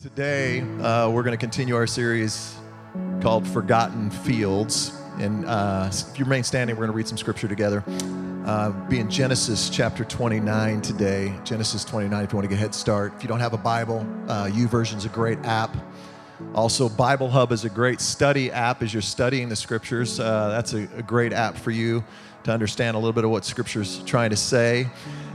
Today, uh, we're going to continue our series called Forgotten Fields. And uh, if you remain standing, we're going to read some scripture together. Uh, be in Genesis chapter 29 today. Genesis 29, if you want to get a head start. If you don't have a Bible, uh, is a great app. Also, Bible Hub is a great study app as you're studying the scriptures. Uh, that's a, a great app for you to understand a little bit of what scripture's trying to say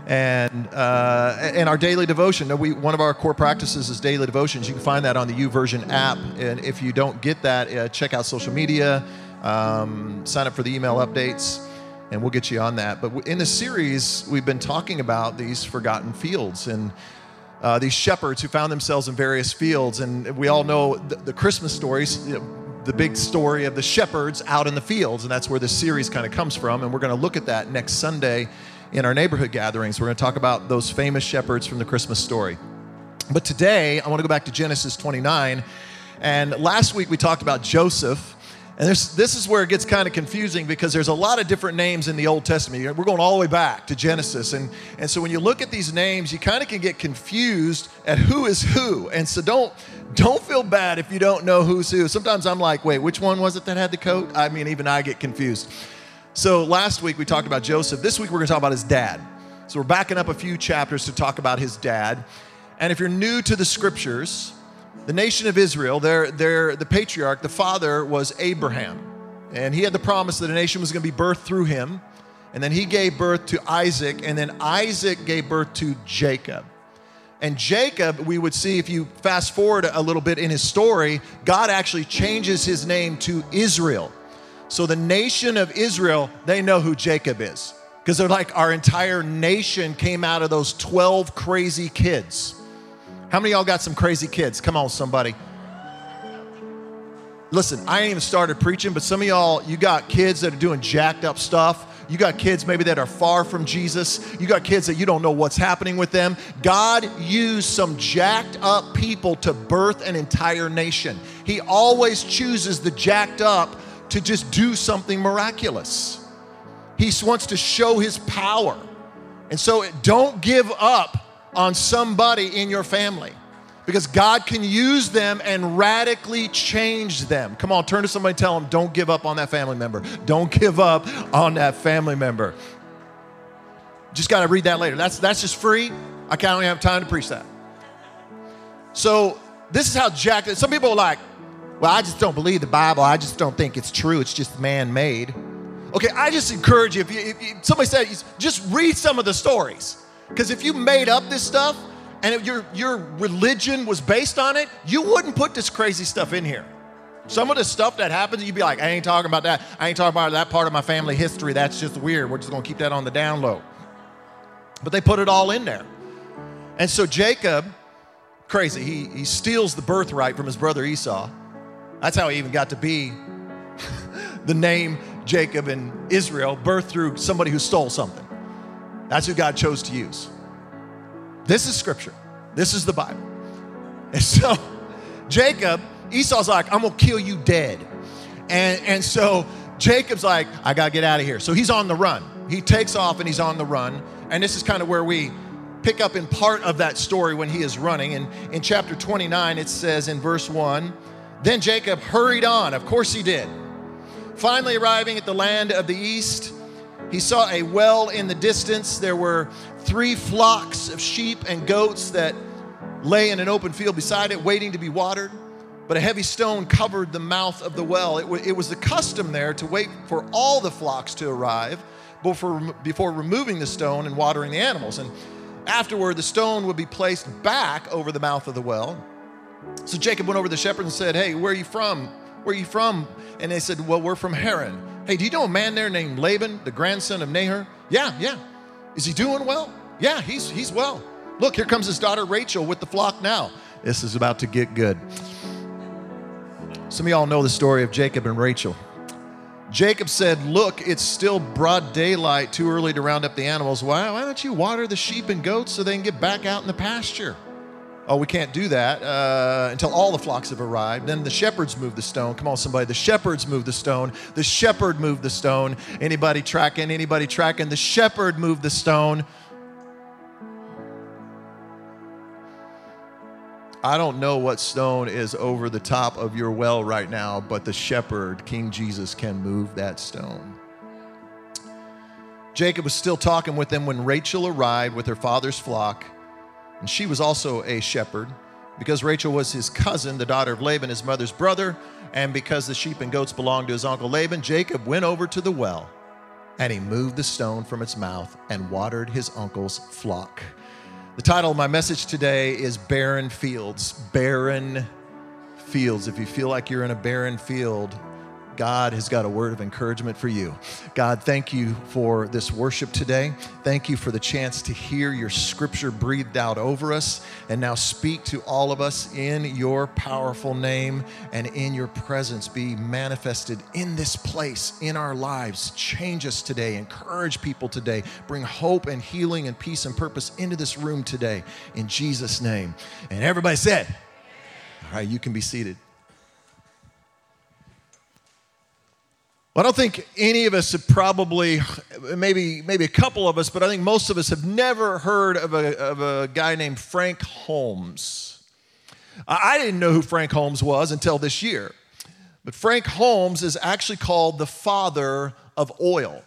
and uh, and our daily devotion. We, one of our core practices is daily devotions. You can find that on the YouVersion app. And if you don't get that, uh, check out social media, um, sign up for the email updates, and we'll get you on that. But in the series, we've been talking about these forgotten fields and. Uh, these shepherds who found themselves in various fields, and we all know the, the Christmas stories. You know, the big story of the shepherds out in the fields, and that's where this series kind of comes from. And we're going to look at that next Sunday in our neighborhood gatherings. We're going to talk about those famous shepherds from the Christmas story. But today, I want to go back to Genesis 29. And last week we talked about Joseph. And this, is where it gets kind of confusing because there's a lot of different names in the Old Testament. We're going all the way back to Genesis. And, and so when you look at these names, you kind of can get confused at who is who. And so don't, don't feel bad if you don't know who's who. Sometimes I'm like, wait, which one was it that had the coat? I mean, even I get confused. So last week we talked about Joseph. This week we're going to talk about his dad. So we're backing up a few chapters to talk about his dad. And if you're new to the scriptures, the nation of Israel, their, their, the patriarch, the father was Abraham. And he had the promise that a nation was going to be birthed through him. And then he gave birth to Isaac, and then Isaac gave birth to Jacob. And Jacob, we would see if you fast forward a little bit in his story, God actually changes his name to Israel. So the nation of Israel, they know who Jacob is because they're like, our entire nation came out of those 12 crazy kids. How many y'all got some crazy kids? Come on, somebody. Listen, I ain't even started preaching, but some of y'all, you got kids that are doing jacked up stuff. You got kids maybe that are far from Jesus. You got kids that you don't know what's happening with them. God used some jacked up people to birth an entire nation. He always chooses the jacked up to just do something miraculous. He wants to show his power. And so don't give up on somebody in your family because God can use them and radically change them. Come on, turn to somebody tell them, don't give up on that family member. Don't give up on that family member. Just got to read that later. That's, that's just free. I can't have time to preach that. So, this is how Jack, some people are like, well, I just don't believe the Bible. I just don't think it's true. It's just man made. Okay, I just encourage you if, you, if you, somebody said, just read some of the stories. Because if you made up this stuff and your, your religion was based on it, you wouldn't put this crazy stuff in here. Some of the stuff that happens, you'd be like, I ain't talking about that. I ain't talking about that part of my family history. That's just weird. We're just going to keep that on the down low. But they put it all in there. And so Jacob, crazy, he, he steals the birthright from his brother Esau that's how he even got to be the name Jacob and Israel, birthed through somebody who stole something. That's who God chose to use. This is scripture. This is the Bible. And so Jacob, Esau's like, I'm gonna kill you dead. And, and so Jacob's like, I gotta get out of here. So he's on the run. He takes off and he's on the run. And this is kind of where we pick up in part of that story when he is running. And in chapter 29, it says in verse 1 then Jacob hurried on. Of course he did. Finally, arriving at the land of the east, he saw a well in the distance. There were three flocks of sheep and goats that lay in an open field beside it, waiting to be watered. But a heavy stone covered the mouth of the well. It, w- it was the custom there to wait for all the flocks to arrive before, before removing the stone and watering the animals. And afterward, the stone would be placed back over the mouth of the well. So Jacob went over to the shepherds and said, Hey, where are you from? Where are you from? And they said, Well, we're from Haran. Hey, do you know a man there named Laban, the grandson of Nahor? Yeah, yeah. Is he doing well? Yeah, he's he's well. Look, here comes his daughter Rachel with the flock now. This is about to get good. Some of y'all know the story of Jacob and Rachel. Jacob said, Look, it's still broad daylight, too early to round up the animals. Why, why don't you water the sheep and goats so they can get back out in the pasture? Oh, we can't do that uh, until all the flocks have arrived. Then the shepherds move the stone. Come on, somebody. The shepherds move the stone. The shepherd moved the stone. Anybody tracking? Anybody tracking? The shepherd moved the stone. I don't know what stone is over the top of your well right now, but the shepherd, King Jesus, can move that stone. Jacob was still talking with them when Rachel arrived with her father's flock, and she was also a shepherd. Because Rachel was his cousin, the daughter of Laban, his mother's brother, and because the sheep and goats belonged to his uncle Laban, Jacob went over to the well and he moved the stone from its mouth and watered his uncle's flock. The title of my message today is Barren Fields. Barren Fields. If you feel like you're in a barren field, God has got a word of encouragement for you. God, thank you for this worship today. Thank you for the chance to hear your scripture breathed out over us. And now speak to all of us in your powerful name and in your presence. Be manifested in this place, in our lives. Change us today. Encourage people today. Bring hope and healing and peace and purpose into this room today. In Jesus' name. And everybody said, All right, you can be seated. Well, I don't think any of us have probably, maybe, maybe a couple of us, but I think most of us have never heard of a, of a guy named Frank Holmes. I didn't know who Frank Holmes was until this year. But Frank Holmes is actually called the father of oil.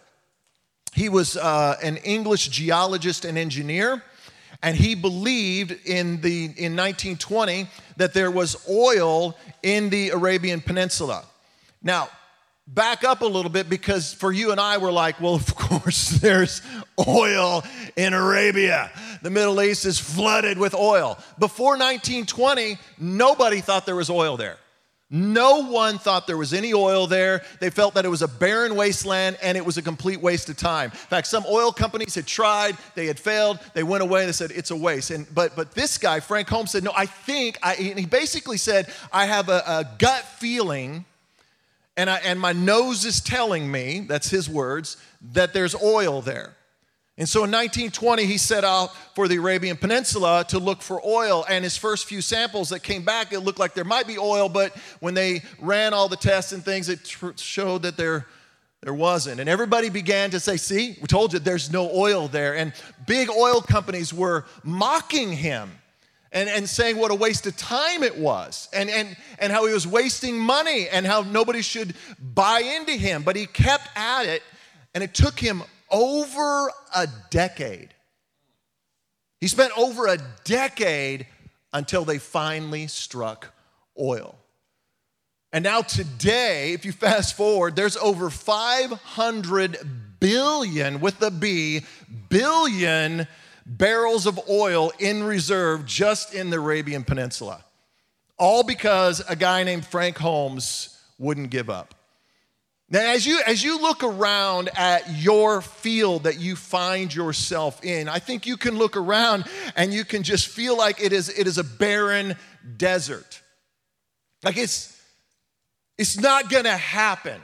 He was uh, an English geologist and engineer, and he believed in, the, in 1920 that there was oil in the Arabian Peninsula. Now, back up a little bit because for you and I, we're like, well, of course, there's oil in Arabia. The Middle East is flooded with oil. Before 1920, nobody thought there was oil there. No one thought there was any oil there. They felt that it was a barren wasteland and it was a complete waste of time. In fact, some oil companies had tried, they had failed, they went away, they said it's a waste. And but but this guy, Frank Holmes, said, No, I think I he basically said, I have a, a gut feeling and, I, and my nose is telling me, that's his words, that there's oil there. And so in 1920, he set out for the Arabian Peninsula to look for oil. And his first few samples that came back, it looked like there might be oil, but when they ran all the tests and things, it tr- showed that there, there wasn't. And everybody began to say, See, we told you there's no oil there. And big oil companies were mocking him and, and saying what a waste of time it was and, and, and how he was wasting money and how nobody should buy into him. But he kept at it, and it took him over a decade. He spent over a decade until they finally struck oil. And now, today, if you fast forward, there's over 500 billion, with a B, billion barrels of oil in reserve just in the Arabian Peninsula. All because a guy named Frank Holmes wouldn't give up. Now, as you, as you look around at your field that you find yourself in, I think you can look around and you can just feel like it is, it is a barren desert. Like it's, it's not gonna happen.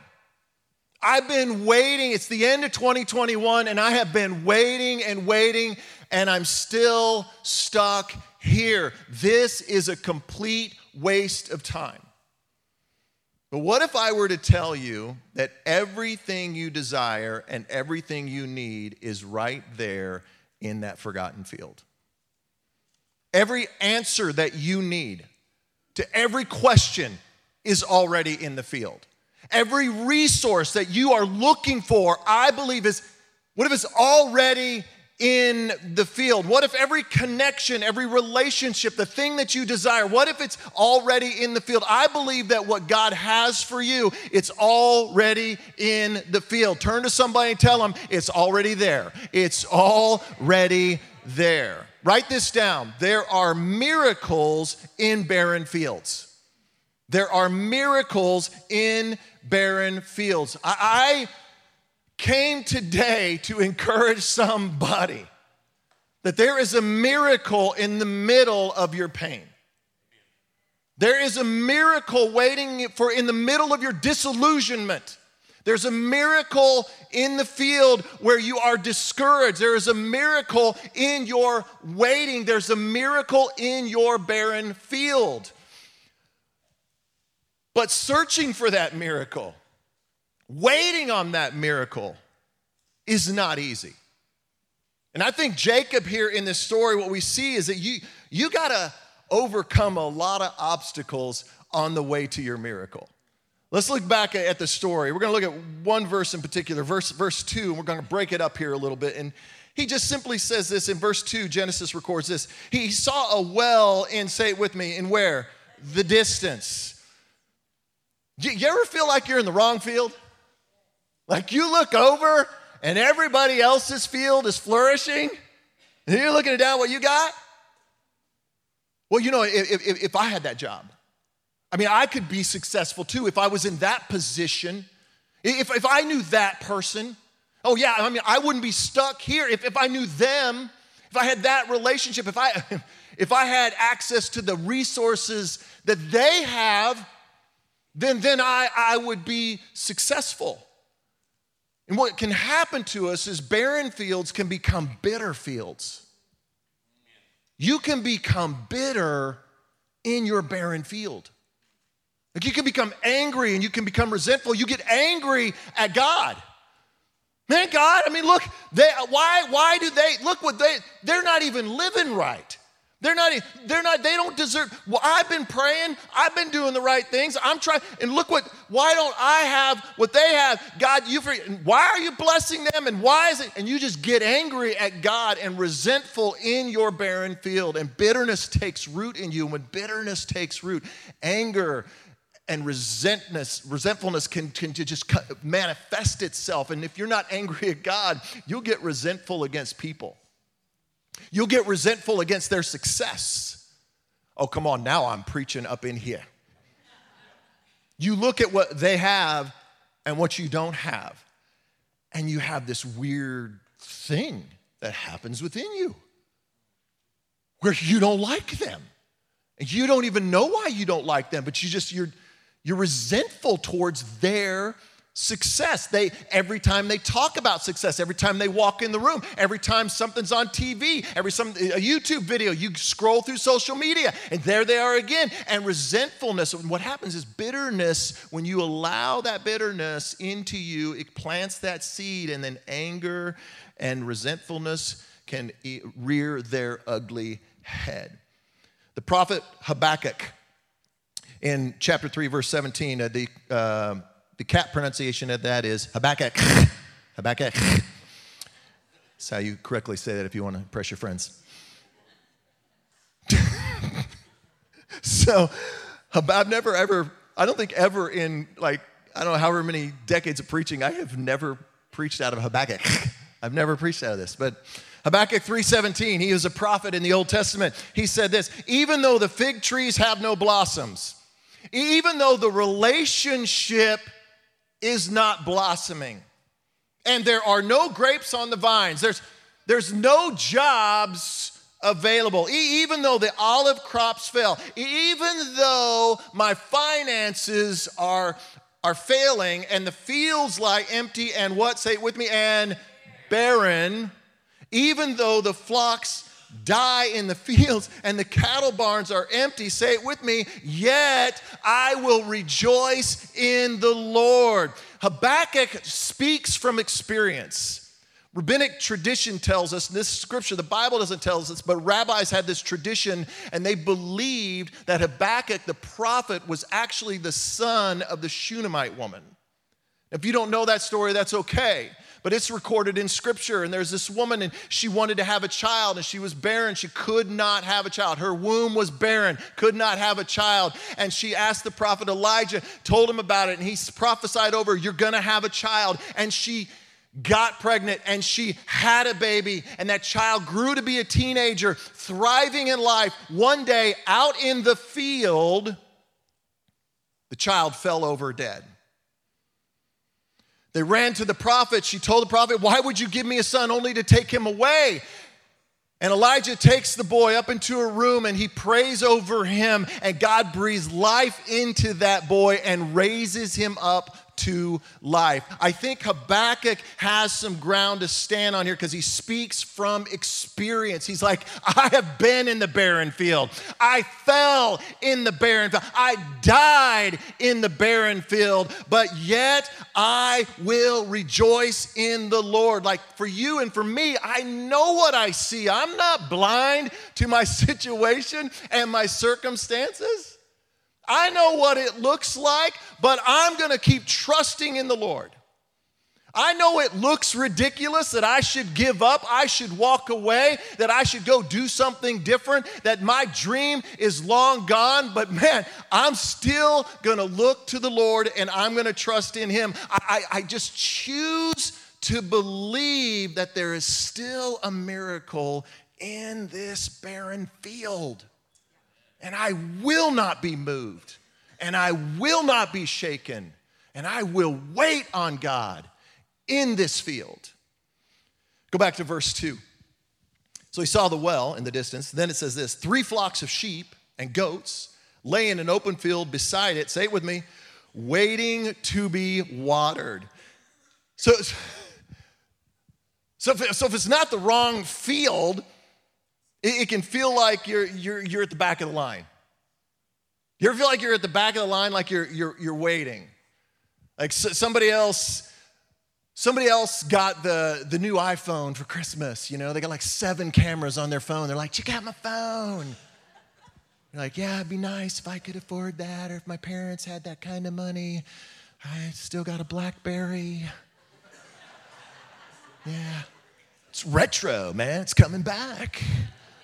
I've been waiting, it's the end of 2021, and I have been waiting and waiting and I'm still stuck here. This is a complete waste of time. But what if I were to tell you that everything you desire and everything you need is right there in that forgotten field? Every answer that you need to every question is already in the field. Every resource that you are looking for, I believe, is what if it's already in the field? What if every connection, every relationship, the thing that you desire, what if it's already in the field? I believe that what God has for you, it's already in the field. Turn to somebody and tell them it's already there. It's already there. Write this down. There are miracles in barren fields. There are miracles in barren fields. I, I came today to encourage somebody that there is a miracle in the middle of your pain. There is a miracle waiting for in the middle of your disillusionment. There's a miracle in the field where you are discouraged. There is a miracle in your waiting. There's a miracle in your barren field. But searching for that miracle Waiting on that miracle is not easy. And I think Jacob here in this story, what we see is that you, you got to overcome a lot of obstacles on the way to your miracle. Let's look back at the story. We're going to look at one verse in particular, verse, verse 2, and we're going to break it up here a little bit. And he just simply says this in verse 2, Genesis records this. He saw a well in, say it with me, in where? The distance. You ever feel like you're in the wrong field? Like you look over and everybody else's field is flourishing, and you're looking down what you got? Well, you know, if, if, if I had that job, I mean, I could be successful too if I was in that position. If, if I knew that person, oh yeah, I mean, I wouldn't be stuck here. If, if I knew them, if I had that relationship, if I, if I had access to the resources that they have, then, then I, I would be successful. And what can happen to us is barren fields can become bitter fields. You can become bitter in your barren field. Like you can become angry and you can become resentful. You get angry at God. Man, God, I mean, look, they, why, why do they, look what they, they're not even living right. They're not, they're not, they don't deserve. Well, I've been praying, I've been doing the right things. I'm trying, and look what, why don't I have what they have? God, you, why are you blessing them? And why is it? And you just get angry at God and resentful in your barren field. And bitterness takes root in you. And when bitterness takes root, anger, and resentness, resentfulness can, can just manifest itself. And if you're not angry at God, you'll get resentful against people. You'll get resentful against their success. Oh, come on, now I'm preaching up in here. You look at what they have and what you don't have, and you have this weird thing that happens within you where you don't like them. And You don't even know why you don't like them, but you just, you're, you're resentful towards their success. They every time they talk about success, every time they walk in the room, every time something's on TV, every some a YouTube video, you scroll through social media and there they are again. And resentfulness, what happens is bitterness when you allow that bitterness into you, it plants that seed and then anger and resentfulness can rear their ugly head. The prophet Habakkuk in chapter 3, verse 17, uh, the, uh, the cat pronunciation of that is Habakkuk. Habakkuk. That's how you correctly say that if you want to impress your friends. so, I've never ever, I don't think ever in like, I don't know, however many decades of preaching, I have never preached out of Habakkuk. I've never preached out of this, but Habakkuk 3:17, he was a prophet in the Old Testament. He said this, even though the fig trees have no blossoms, even though the relationship is not blossoming. And there are no grapes on the vines, there's, there's no jobs available, even though the olive crops fail, even though my finances are, are failing and the fields lie empty and what, say it with me, and barren, even though the flocks die in the fields and the cattle barns are empty. Say it with me, yet I will rejoice in the Lord. Habakkuk speaks from experience. Rabbinic tradition tells us, this scripture, the Bible doesn't tell us this, but rabbis had this tradition and they believed that Habakkuk, the prophet, was actually the son of the Shunammite woman. If you don't know that story, that's okay but it's recorded in scripture. And there's this woman, and she wanted to have a child, and she was barren. She could not have a child. Her womb was barren, could not have a child. And she asked the prophet Elijah, told him about it, and he prophesied over, You're gonna have a child. And she got pregnant and she had a baby, and that child grew to be a teenager, thriving in life. One day, out in the field, the child fell over dead. They ran to the prophet. She told the prophet, Why would you give me a son only to take him away? And Elijah takes the boy up into a room and he prays over him, and God breathes life into that boy and raises him up to life. I think Habakkuk has some ground to stand on here because he speaks from experience. He's like, I have been in the barren field. I fell in the barren field. I died in the barren field, but yet I will rejoice in the Lord. Like for you and for me, I know what I see. I'm not blind to my situation and my circumstances. I know what it looks like, but I'm going to keep trusting in the Lord. I know it looks ridiculous that I should give up, I should walk away, that I should go do something different, that my dream is long gone, but man, I'm still gonna look to the Lord and I'm gonna trust in Him. I, I, I just choose to believe that there is still a miracle in this barren field and I will not be moved, and I will not be shaken, and I will wait on God in this field. Go back to verse 2. So he saw the well in the distance. Then it says this three flocks of sheep and goats lay in an open field beside it. Say it with me waiting to be watered. So, so, if, so if it's not the wrong field, it, it can feel like you're, you're, you're at the back of the line. You ever feel like you're at the back of the line, like you're, you're, you're waiting? Like somebody else, somebody else got the, the new iPhone for Christmas, you know? They got like seven cameras on their phone. They're like, check out my phone. You're like, yeah, it'd be nice if I could afford that, or if my parents had that kind of money. I still got a Blackberry. Yeah. It's retro, man. It's coming back.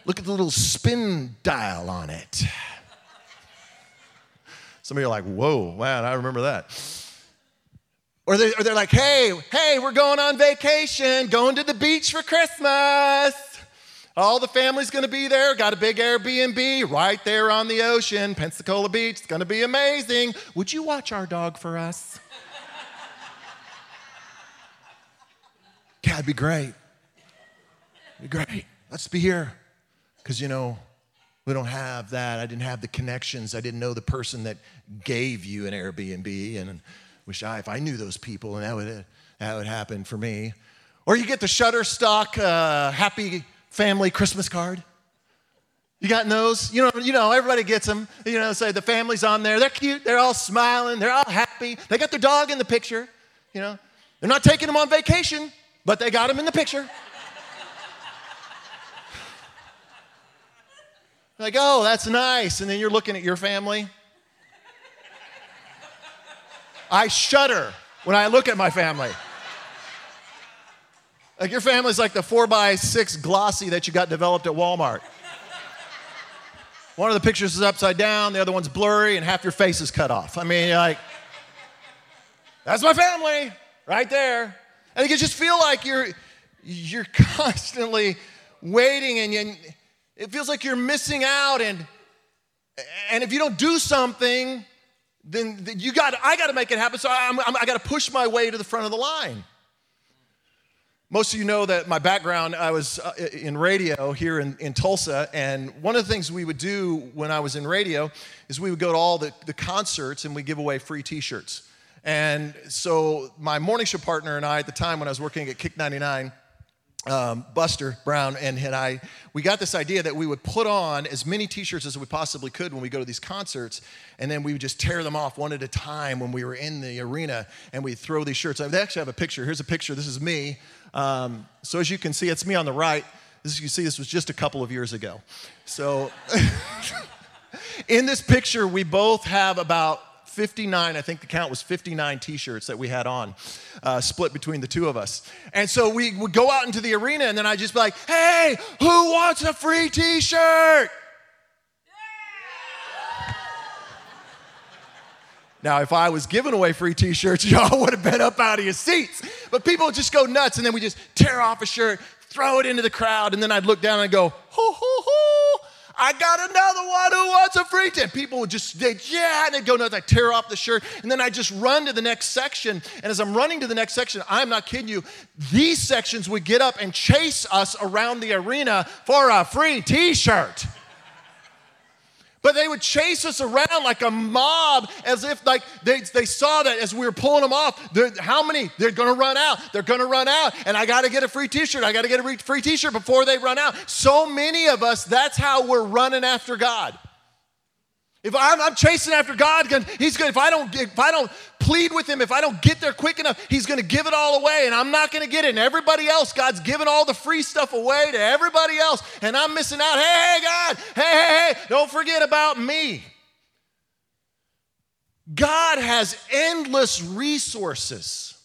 Look at the little spin dial on it. Some of you are like, whoa, man, I remember that. Or they're, or they're like, hey, hey, we're going on vacation, going to the beach for Christmas. All the family's gonna be there, got a big Airbnb right there on the ocean, Pensacola Beach. It's gonna be amazing. Would you watch our dog for us? God, it'd be great. It'd be great. Let's be here. Because, you know, we don't have that. I didn't have the connections. I didn't know the person that gave you an Airbnb. And wish I, if I knew those people, and that would, that would happen for me. Or you get the Shutterstock uh, Happy Family Christmas card. You got those? You know, you know, everybody gets them. You know, say the family's on there. They're cute. They're all smiling. They're all happy. They got their dog in the picture. You know, they're not taking them on vacation, but they got them in the picture. Like, oh, that's nice. And then you're looking at your family. I shudder when I look at my family. Like your family's like the four by six glossy that you got developed at Walmart. One of the pictures is upside down, the other one's blurry, and half your face is cut off. I mean, like, that's my family right there. And you just feel like you're you're constantly waiting and you, it feels like you're missing out and and if you don't do something then, then you got i got to make it happen. So I'm, I'm, i got to push my way to the front of the line. Most of you know that my background i was uh, in radio here in, in tulsa and one of the things we would do when i was in radio is we would go to all the, the concerts and we give away free t-shirts. And so my morning show partner and i at the time when i was working at kick 99 um, Buster Brown and, and I, we got this idea that we would put on as many t-shirts as we possibly could when we go to these concerts, and then we would just tear them off one at a time when we were in the arena, and we'd throw these shirts. I actually have a picture. Here's a picture. This is me. Um, so as you can see, it's me on the right. As you see, this was just a couple of years ago. So in this picture, we both have about 59, I think the count was 59 t shirts that we had on, uh, split between the two of us. And so we would go out into the arena, and then I'd just be like, hey, who wants a free t shirt? Now, if I was giving away free t shirts, y'all would have been up out of your seats. But people would just go nuts, and then we just tear off a shirt, throw it into the crowd, and then I'd look down and go, hoo, hoo, hoo. I got another one who wants a free tip. People would just, they, yeah, and they'd go nuts. I tear off the shirt, and then I just run to the next section. And as I'm running to the next section, I'm not kidding you, these sections would get up and chase us around the arena for a free t shirt. But they would chase us around like a mob as if like they, they saw that as we were pulling them off. How many? They're gonna run out. They're gonna run out. And I gotta get a free t-shirt. I gotta get a free t-shirt before they run out. So many of us, that's how we're running after God. If I'm, I'm, chasing after God, He's going. If I don't, if I don't plead with Him, if I don't get there quick enough, He's going to give it all away, and I'm not going to get it. And everybody else, God's giving all the free stuff away to everybody else, and I'm missing out. Hey, hey, God, hey, hey, hey, don't forget about me. God has endless resources.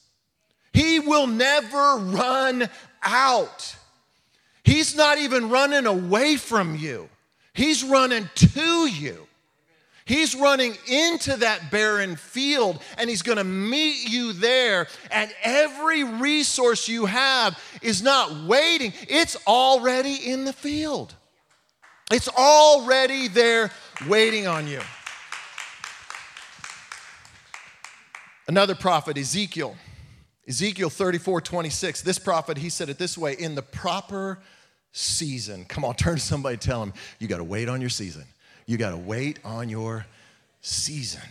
He will never run out. He's not even running away from you. He's running to you. He's running into that barren field and he's going to meet you there. And every resource you have is not waiting, it's already in the field. It's already there waiting on you. Another prophet, Ezekiel. Ezekiel 34 26. This prophet, he said it this way in the proper season. Come on, turn to somebody, tell him, you got to wait on your season. You got to wait on your season.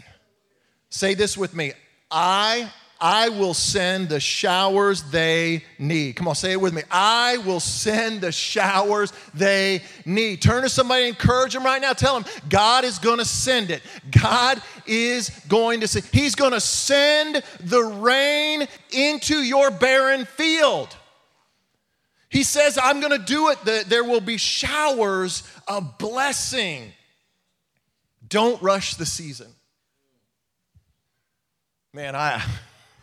Say this with me I I will send the showers they need. Come on, say it with me. I will send the showers they need. Turn to somebody, encourage them right now. Tell them God is going to send it. God is going to send. He's going to send the rain into your barren field. He says, I'm going to do it. There will be showers of blessing. Don't rush the season. Man, I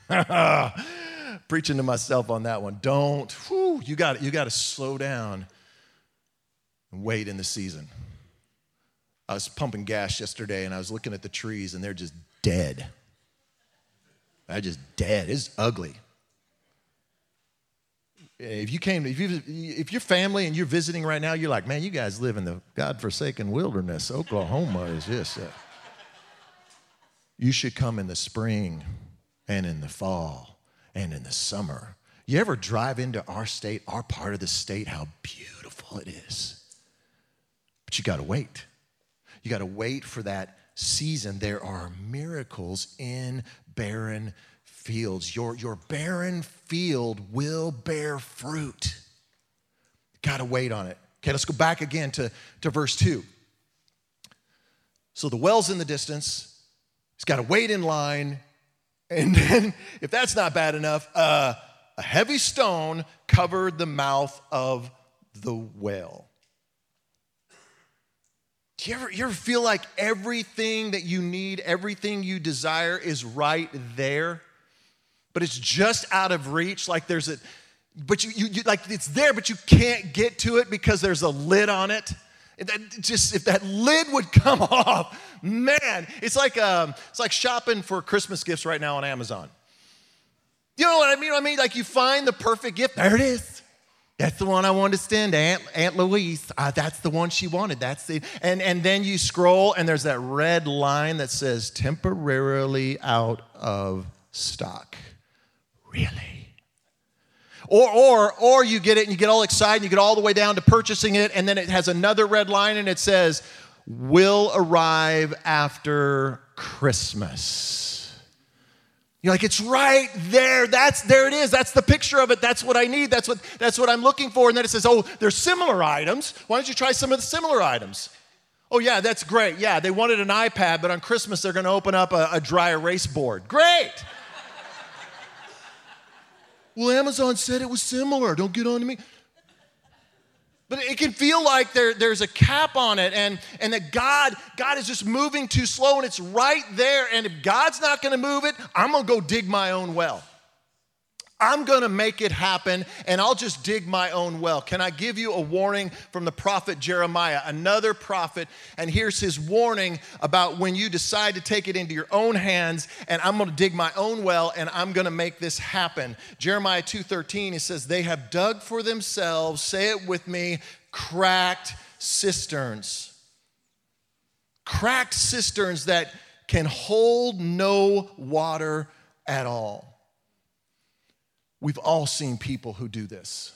preaching to myself on that one. Don't. Whew, you got you got to slow down and wait in the season. I was pumping gas yesterday and I was looking at the trees and they're just dead. They're just dead. It's ugly. If you came, if, you, if your family and you're visiting right now, you're like, man, you guys live in the God-forsaken wilderness. Oklahoma is just. Uh, you should come in the spring and in the fall and in the summer. You ever drive into our state, our part of the state, how beautiful it is? But you got to wait. You got to wait for that season. There are miracles in barren fields. Your, your barren field will bear fruit. Got to wait on it. Okay, let's go back again to, to verse 2. So the well's in the distance. He's got to wait in line. And then, if that's not bad enough, uh, a heavy stone covered the mouth of the well. Do you ever, you ever feel like everything that you need, everything you desire is right there? But it's just out of reach. Like there's a, but you, you, you, like it's there, but you can't get to it because there's a lid on it. That just if that lid would come off, man, it's like um, it's like shopping for Christmas gifts right now on Amazon. You know what I mean? I mean, like you find the perfect gift. There it is. That's the one I wanted to send Aunt, Aunt Louise. Uh, that's the one she wanted. That's the and and then you scroll and there's that red line that says temporarily out of stock. Really? Or, or, or you get it and you get all excited and you get all the way down to purchasing it, and then it has another red line and it says, will arrive after Christmas. You're like, it's right there. That's there it is. That's the picture of it. That's what I need. That's what that's what I'm looking for. And then it says, oh, there's similar items. Why don't you try some of the similar items? Oh, yeah, that's great. Yeah, they wanted an iPad, but on Christmas they're going to open up a, a dry erase board. Great. Well, Amazon said it was similar. Don't get on to me. But it can feel like there, there's a cap on it and, and that God, God is just moving too slow and it's right there. And if God's not going to move it, I'm going to go dig my own well. I'm going to make it happen and I'll just dig my own well. Can I give you a warning from the prophet Jeremiah, another prophet? And here's his warning about when you decide to take it into your own hands and I'm going to dig my own well and I'm going to make this happen. Jeremiah 2:13 he says they have dug for themselves, say it with me, cracked cisterns. Cracked cisterns that can hold no water at all. We've all seen people who do this.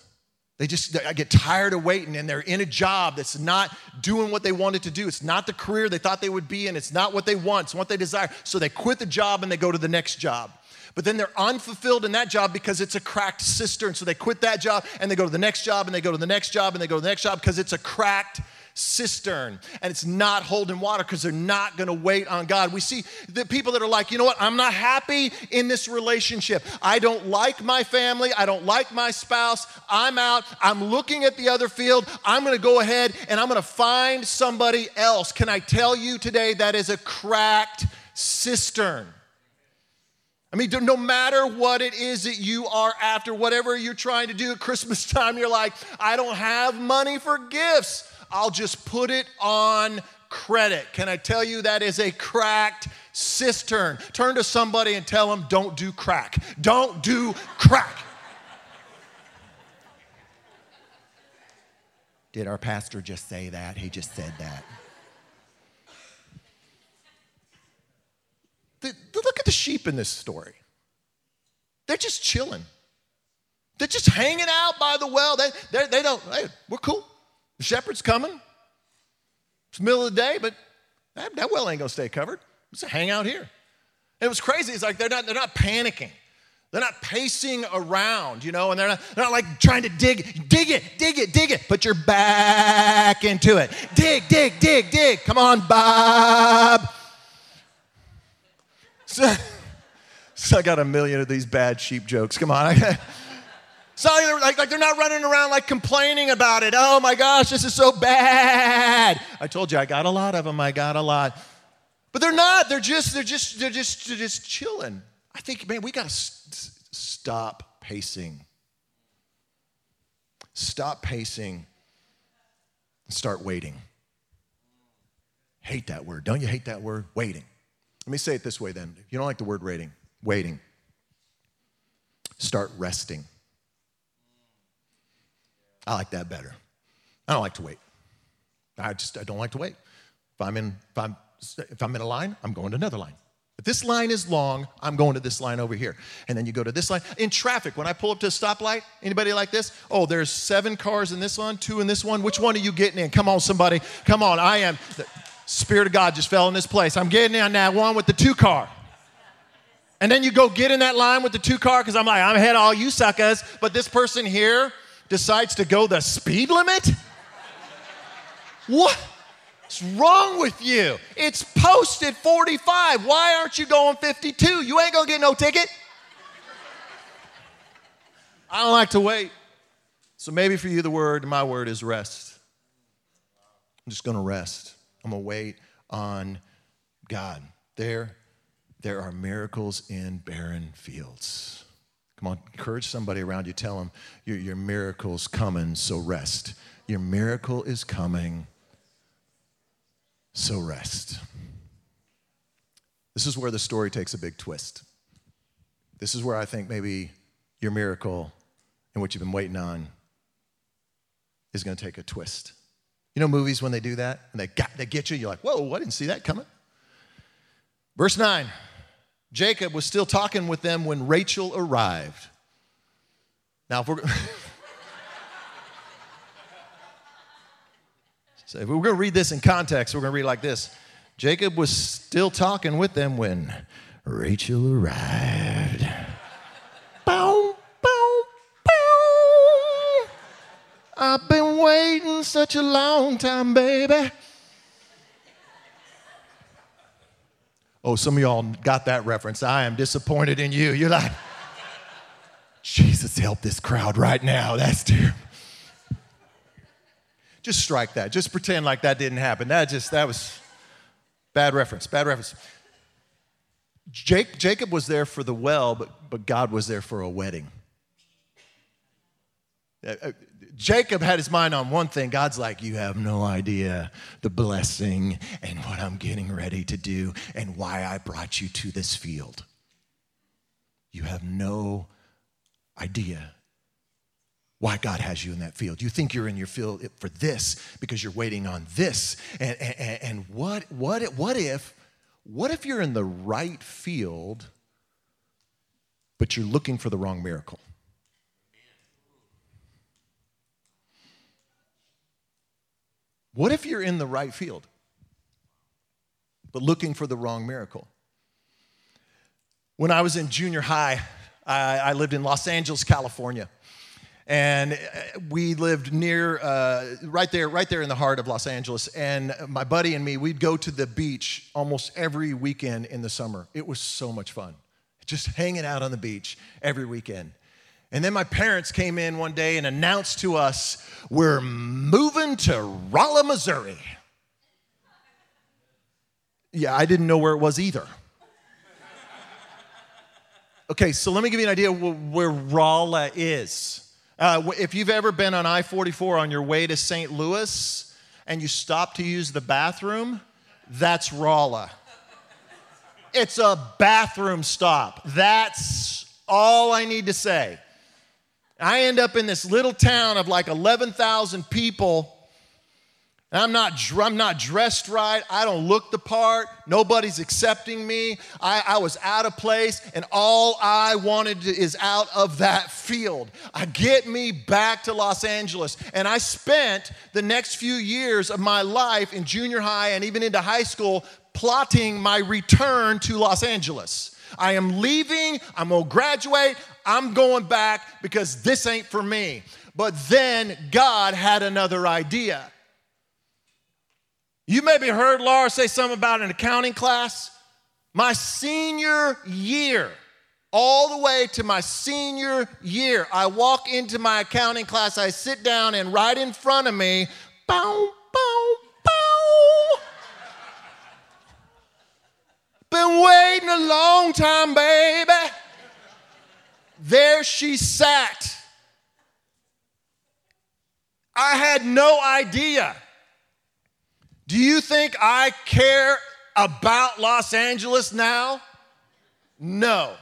They just I get tired of waiting and they're in a job that's not doing what they wanted to do. It's not the career they thought they would be in. It's not what they want. It's what they desire. So they quit the job and they go to the next job. But then they're unfulfilled in that job because it's a cracked cistern. So they quit that job and they go to the next job and they go to the next job and they go to the next job because it's a cracked cistern and it's not holding water because they're not going to wait on God. We see the people that are like, you know what, I'm not happy in this relationship. I don't like my family. I don't like my spouse. I'm out. I'm looking at the other field. I'm going to go ahead and I'm going to find somebody else. Can I tell you today that is a cracked cistern? I mean, no matter what it is that you are after, whatever you're trying to do at Christmas time, you're like, I don't have money for gifts. I'll just put it on credit. Can I tell you that is a cracked cistern? Turn to somebody and tell them, don't do crack. Don't do crack. Did our pastor just say that? He just said that. The, the, sheep in this story. They're just chilling. They're just hanging out by the well. They, they, they don't, hey, we're cool. The shepherd's coming. It's the middle of the day, but that, that well ain't gonna stay covered. A hang out here. And it was crazy. It's like they're not, they're not panicking. They're not pacing around, you know, and they're not, they're not like trying to dig, dig it, dig it, dig it. Put your back into it. Dig, dig, dig, dig. Come on, Bob. So, so I got a million of these bad sheep jokes. Come on. So like, like they're not running around like complaining about it. Oh my gosh, this is so bad. I told you I got a lot of them. I got a lot. But they're not. They're just they're just they're just they're just chilling. I think man, we got to st- stop pacing. Stop pacing start waiting. Hate that word. Don't you hate that word? Waiting. Let me say it this way then. If you don't like the word waiting, waiting. Start resting. I like that better. I don't like to wait. I just I don't like to wait. If I'm in if I'm if I'm in a line, I'm going to another line. If this line is long, I'm going to this line over here. And then you go to this line. In traffic, when I pull up to a stoplight, anybody like this? Oh, there's seven cars in this one, two in this one. Which one are you getting in? Come on, somebody. Come on. I am. Spirit of God just fell in this place. I'm getting in that one with the two car. And then you go get in that line with the two car because I'm like, I'm ahead of all you suckers. But this person here, decides to go the speed limit? What? What's wrong with you? It's posted 45. Why aren't you going 52? You ain't gonna get no ticket. I don't like to wait. So maybe for you, the word, my word is rest. I'm just gonna rest. I'm gonna wait on God. There, there are miracles in barren fields. Come on, encourage somebody around you. Tell them your, your miracle's coming, so rest. Your miracle is coming, so rest. This is where the story takes a big twist. This is where I think maybe your miracle and what you've been waiting on is going to take a twist. You know movies when they do that and they, got, they get you, you're like, whoa, I didn't see that coming. Verse 9 Jacob was still talking with them when Rachel arrived. Now, if we're, so if we're going to read this in context, we're going to read like this Jacob was still talking with them when Rachel arrived. bow, bow, bow. I've been waiting such a long time, baby. Oh, some of y'all got that reference. I am disappointed in you. You're like, Jesus, help this crowd right now. That's terrible. Just strike that. Just pretend like that didn't happen. That just, that was bad reference, bad reference. Jake, Jacob was there for the well, but, but God was there for a wedding. Uh, uh, Jacob had his mind on one thing. God's like, You have no idea the blessing and what I'm getting ready to do and why I brought you to this field. You have no idea why God has you in that field. You think you're in your field for this because you're waiting on this. And, and, and what, what, what if, what if you're in the right field, but you're looking for the wrong miracle? What if you're in the right field, but looking for the wrong miracle? When I was in junior high, I, I lived in Los Angeles, California. And uh, we lived near, uh, right there, right there in the heart of Los Angeles. And my buddy and me, we'd go to the beach almost every weekend in the summer. It was so much fun, just hanging out on the beach every weekend. And then my parents came in one day and announced to us, we're moving to Rolla, Missouri. Yeah, I didn't know where it was either. Okay, so let me give you an idea where Rolla is. Uh, if you've ever been on I 44 on your way to St. Louis and you stop to use the bathroom, that's Rolla. It's a bathroom stop. That's all I need to say. I end up in this little town of like 11,000 people. And I'm not, I'm not dressed right. I don't look the part. Nobody's accepting me. I, I was out of place, and all I wanted to, is out of that field. I get me back to Los Angeles. And I spent the next few years of my life in junior high and even into high school plotting my return to Los Angeles. I am leaving. I'm going to graduate. I'm going back because this ain't for me. But then God had another idea. You maybe heard Laura say something about an accounting class. My senior year, all the way to my senior year, I walk into my accounting class, I sit down, and right in front of me, boom, bow, bow. Been waiting a long time, baby. There she sat. I had no idea. Do you think I care about Los Angeles now? No.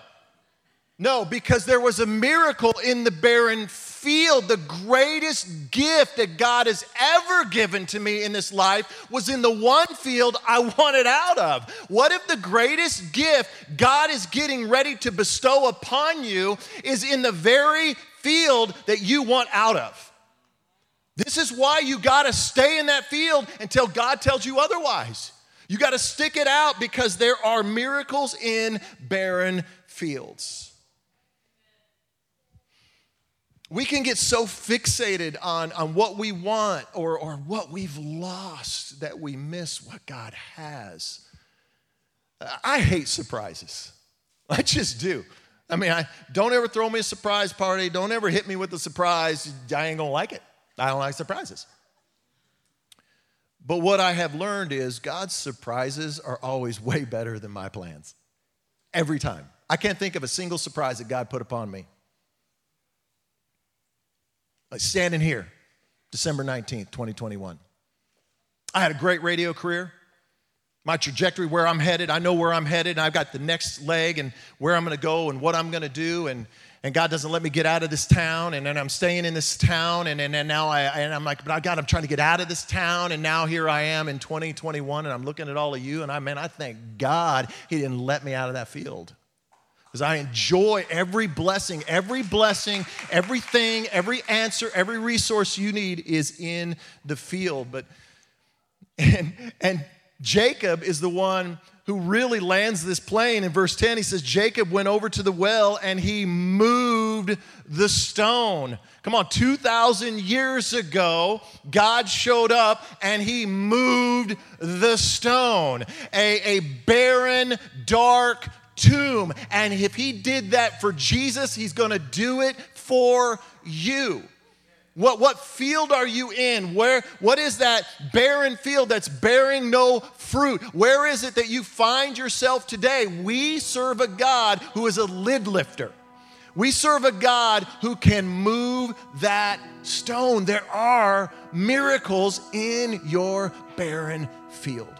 No, because there was a miracle in the barren field. The greatest gift that God has ever given to me in this life was in the one field I wanted out of. What if the greatest gift God is getting ready to bestow upon you is in the very field that you want out of? This is why you got to stay in that field until God tells you otherwise. You got to stick it out because there are miracles in barren fields. We can get so fixated on, on what we want or, or what we've lost that we miss what God has. I hate surprises. I just do. I mean, I, don't ever throw me a surprise party. Don't ever hit me with a surprise. I ain't gonna like it. I don't like surprises. But what I have learned is God's surprises are always way better than my plans. Every time. I can't think of a single surprise that God put upon me. Like standing here, December 19th, 2021. I had a great radio career. My trajectory, where I'm headed, I know where I'm headed, and I've got the next leg and where I'm gonna go and what I'm gonna do. And and God doesn't let me get out of this town, and then I'm staying in this town, and, and, and now I, and I'm like, but God, I'm trying to get out of this town, and now here I am in 2021, and I'm looking at all of you, and I, man, I thank God He didn't let me out of that field. Because I enjoy every blessing, every blessing, everything, every answer, every resource you need is in the field. But, and, and Jacob is the one who really lands this plane. In verse 10, he says, Jacob went over to the well and he moved the stone. Come on, 2,000 years ago, God showed up and he moved the stone. A, a barren, dark tomb. And if he did that for Jesus, he's gonna do it for you. What, what field are you in? Where, what is that barren field that's bearing no fruit? Where is it that you find yourself today? We serve a God who is a lid lifter. We serve a God who can move that stone. There are miracles in your barren field.